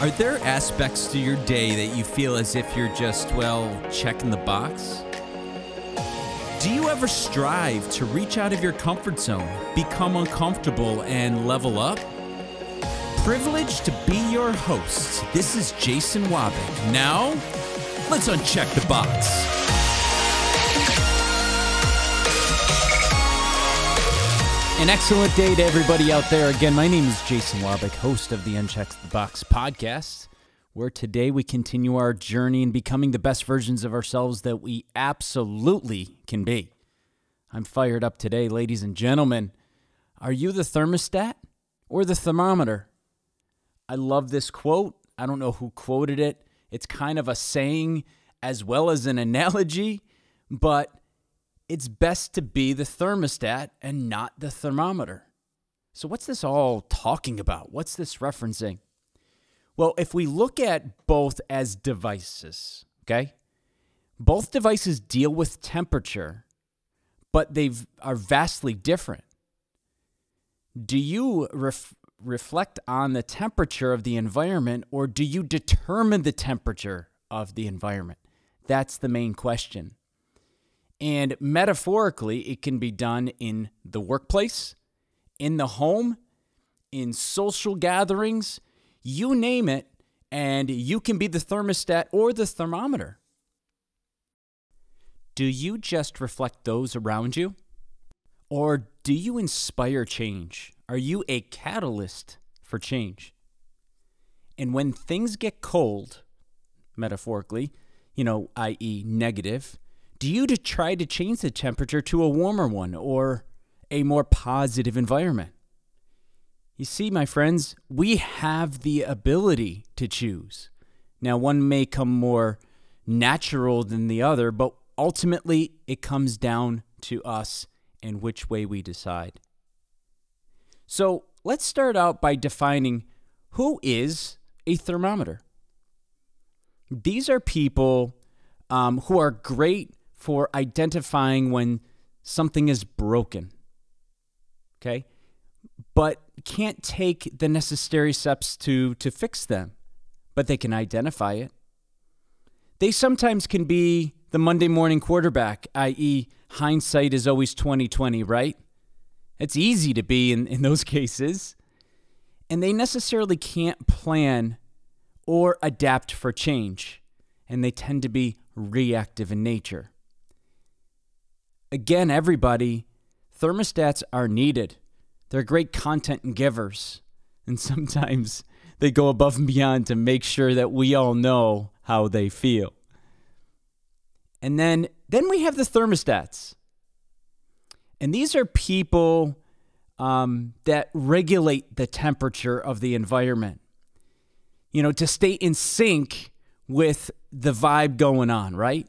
Are there aspects to your day that you feel as if you're just, well, checking the box? Do you ever strive to reach out of your comfort zone, become uncomfortable, and level up? Privileged to be your host. This is Jason Wabick. Now, let's uncheck the box. An excellent day to everybody out there. Again, my name is Jason Wabick, host of the Uncheck the Box podcast, where today we continue our journey in becoming the best versions of ourselves that we absolutely can be. I'm fired up today, ladies and gentlemen. Are you the thermostat or the thermometer? I love this quote. I don't know who quoted it. It's kind of a saying as well as an analogy, but it's best to be the thermostat and not the thermometer. So, what's this all talking about? What's this referencing? Well, if we look at both as devices, okay, both devices deal with temperature, but they are vastly different. Do you ref- reflect on the temperature of the environment or do you determine the temperature of the environment? That's the main question. And metaphorically, it can be done in the workplace, in the home, in social gatherings, you name it, and you can be the thermostat or the thermometer. Do you just reflect those around you? Or do you inspire change? Are you a catalyst for change? And when things get cold, metaphorically, you know, i.e., negative, do you to try to change the temperature to a warmer one or a more positive environment? You see, my friends, we have the ability to choose. Now, one may come more natural than the other, but ultimately it comes down to us and which way we decide. So let's start out by defining who is a thermometer. These are people um, who are great for identifying when something is broken. Okay? But can't take the necessary steps to to fix them, but they can identify it. They sometimes can be the Monday morning quarterback, i.e., hindsight is always 2020, right? It's easy to be in, in those cases. And they necessarily can't plan or adapt for change, and they tend to be reactive in nature. Again, everybody, thermostats are needed. They're great content givers. And sometimes they go above and beyond to make sure that we all know how they feel. And then then we have the thermostats. And these are people um, that regulate the temperature of the environment. You know, to stay in sync with the vibe going on, right?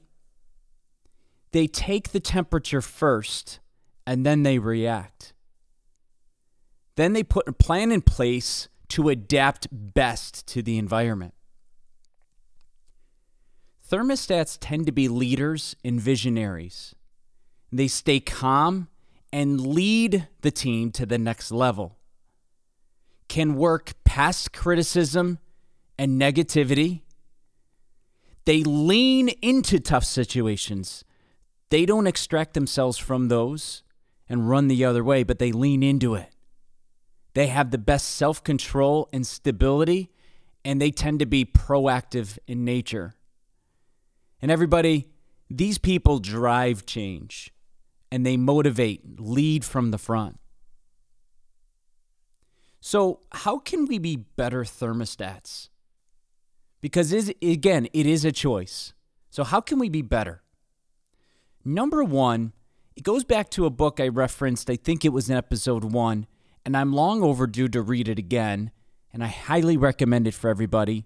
They take the temperature first and then they react. Then they put a plan in place to adapt best to the environment. Thermostats tend to be leaders and visionaries. They stay calm and lead the team to the next level. Can work past criticism and negativity. They lean into tough situations they don't extract themselves from those and run the other way, but they lean into it. They have the best self control and stability, and they tend to be proactive in nature. And everybody, these people drive change and they motivate, lead from the front. So, how can we be better thermostats? Because, again, it is a choice. So, how can we be better? Number one, it goes back to a book I referenced, I think it was in episode one, and I'm long overdue to read it again, and I highly recommend it for everybody,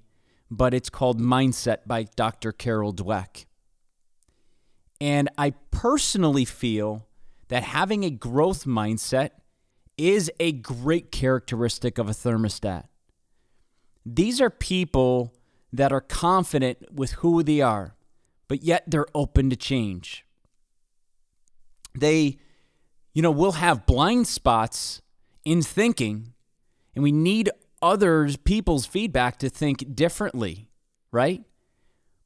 but it's called Mindset by Dr. Carol Dweck. And I personally feel that having a growth mindset is a great characteristic of a thermostat. These are people that are confident with who they are, but yet they're open to change they, you know, will have blind spots in thinking, and we need other people's feedback to think differently, right?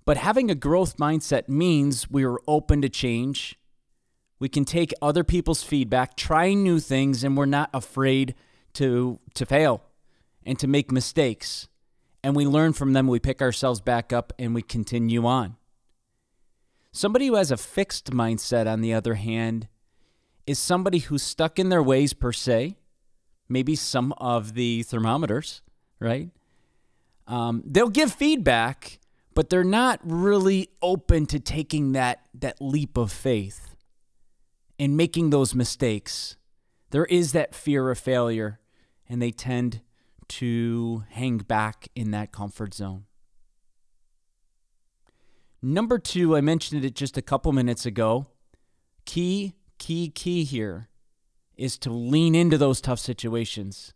But having a growth mindset means we are open to change. We can take other people's feedback, try new things, and we're not afraid to, to fail and to make mistakes. And we learn from them, we pick ourselves back up, and we continue on. Somebody who has a fixed mindset, on the other hand, is somebody who's stuck in their ways per se, maybe some of the thermometers, right? Um, they'll give feedback, but they're not really open to taking that, that leap of faith and making those mistakes. There is that fear of failure, and they tend to hang back in that comfort zone. Number two, I mentioned it just a couple minutes ago. Key key, key here is to lean into those tough situations.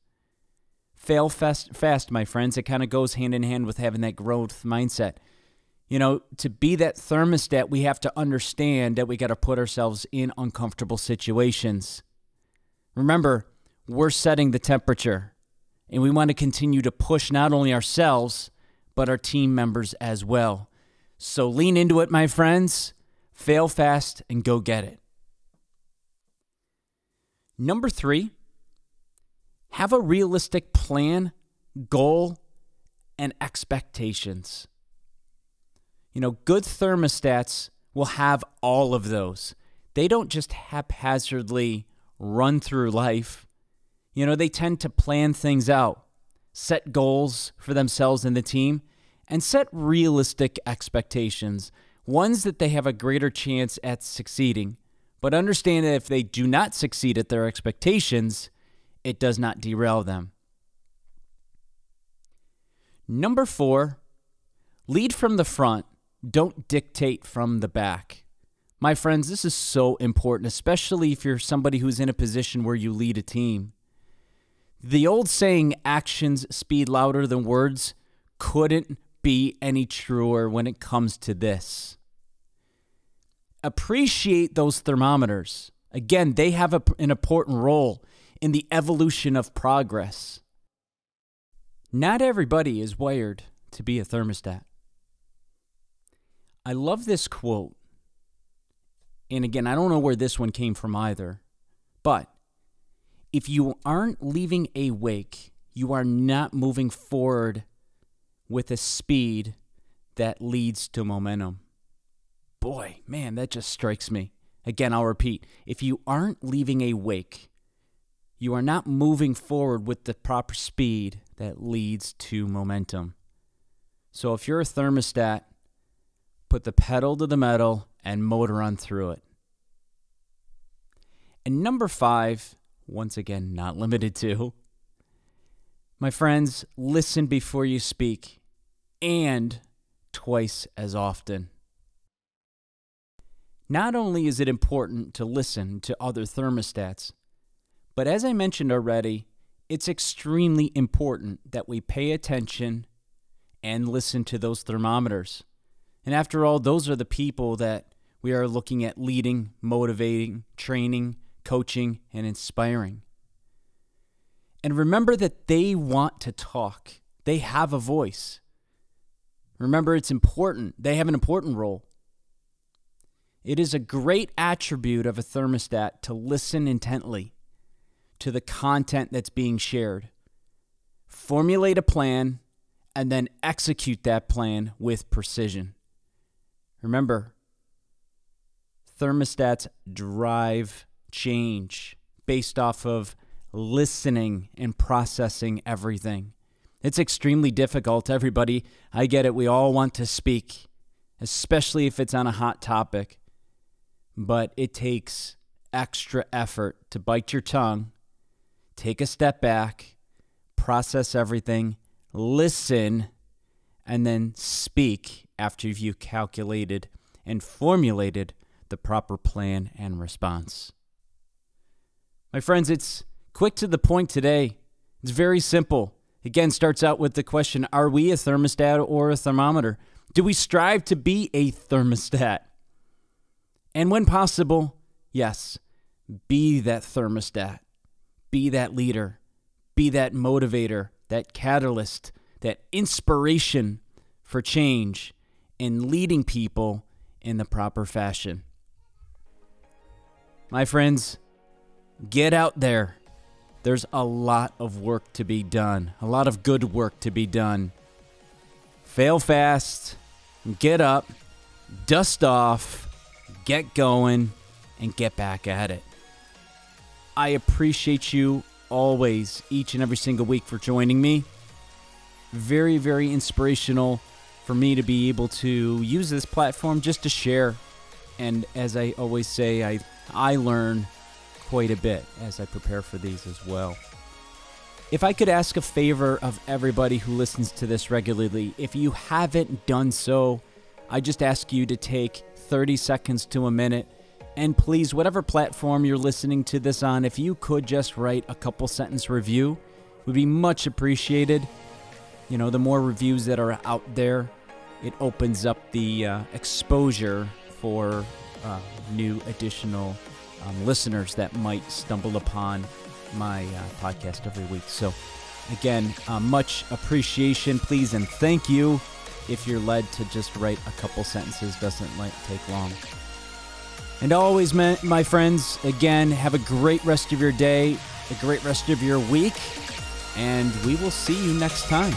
Fail fast, fast, my friends. It kind of goes hand in hand with having that growth mindset. You know, to be that thermostat, we have to understand that we got to put ourselves in uncomfortable situations. Remember, we're setting the temperature, and we want to continue to push not only ourselves, but our team members as well. So lean into it, my friends. Fail fast and go get it. Number three, have a realistic plan, goal, and expectations. You know, good thermostats will have all of those. They don't just haphazardly run through life. You know, they tend to plan things out, set goals for themselves and the team, and set realistic expectations, ones that they have a greater chance at succeeding but understand that if they do not succeed at their expectations, it does not derail them. Number four, lead from the front, don't dictate from the back. My friends, this is so important, especially if you're somebody who's in a position where you lead a team. The old saying, actions speed louder than words, couldn't be any truer when it comes to this appreciate those thermometers. Again, they have a, an important role in the evolution of progress. Not everybody is wired to be a thermostat. I love this quote. And again, I don't know where this one came from either. But if you aren't leaving a wake, you are not moving forward with a speed that leads to momentum boy, man, that just strikes me. Again, I'll repeat if you aren't leaving a wake, you are not moving forward with the proper speed that leads to momentum. So if you're a thermostat, put the pedal to the metal and motor on through it. And number five, once again, not limited to, my friends, listen before you speak and twice as often. Not only is it important to listen to other thermostats, but as I mentioned already, it's extremely important that we pay attention and listen to those thermometers. And after all, those are the people that we are looking at leading, motivating, training, coaching, and inspiring. And remember that they want to talk, they have a voice. Remember, it's important, they have an important role. It is a great attribute of a thermostat to listen intently to the content that's being shared, formulate a plan, and then execute that plan with precision. Remember, thermostats drive change based off of listening and processing everything. It's extremely difficult, everybody. I get it. We all want to speak, especially if it's on a hot topic but it takes extra effort to bite your tongue, take a step back, process everything, listen, and then speak after you've calculated and formulated the proper plan and response. My friends, it's quick to the point today. It's very simple. Again, starts out with the question Are we a thermostat or a thermometer? Do we strive to be a thermostat? And when possible, yes, be that thermostat, be that leader, be that motivator, that catalyst, that inspiration for change and leading people in the proper fashion. My friends, get out there. There's a lot of work to be done, a lot of good work to be done. Fail fast, get up, dust off, get going, and get back at it. I appreciate you always, each and every single week, for joining me. Very, very inspirational for me to be able to use this platform just to share. And as I always say, I, I learn quite a bit as I prepare for these as well. If I could ask a favor of everybody who listens to this regularly, if you haven't done so, I just ask you to take 30 seconds to a minute. And please, whatever platform you're listening to this on, if you could just write a couple sentence review, would be much appreciated. You know, the more reviews that are out there, it opens up the uh, exposure for uh, new additional um, listeners that might stumble upon my uh, podcast every week. So, again, uh, much appreciation, please, and thank you. If you're led to just write a couple sentences, doesn't like take long. And always, my friends, again, have a great rest of your day, a great rest of your week, and we will see you next time.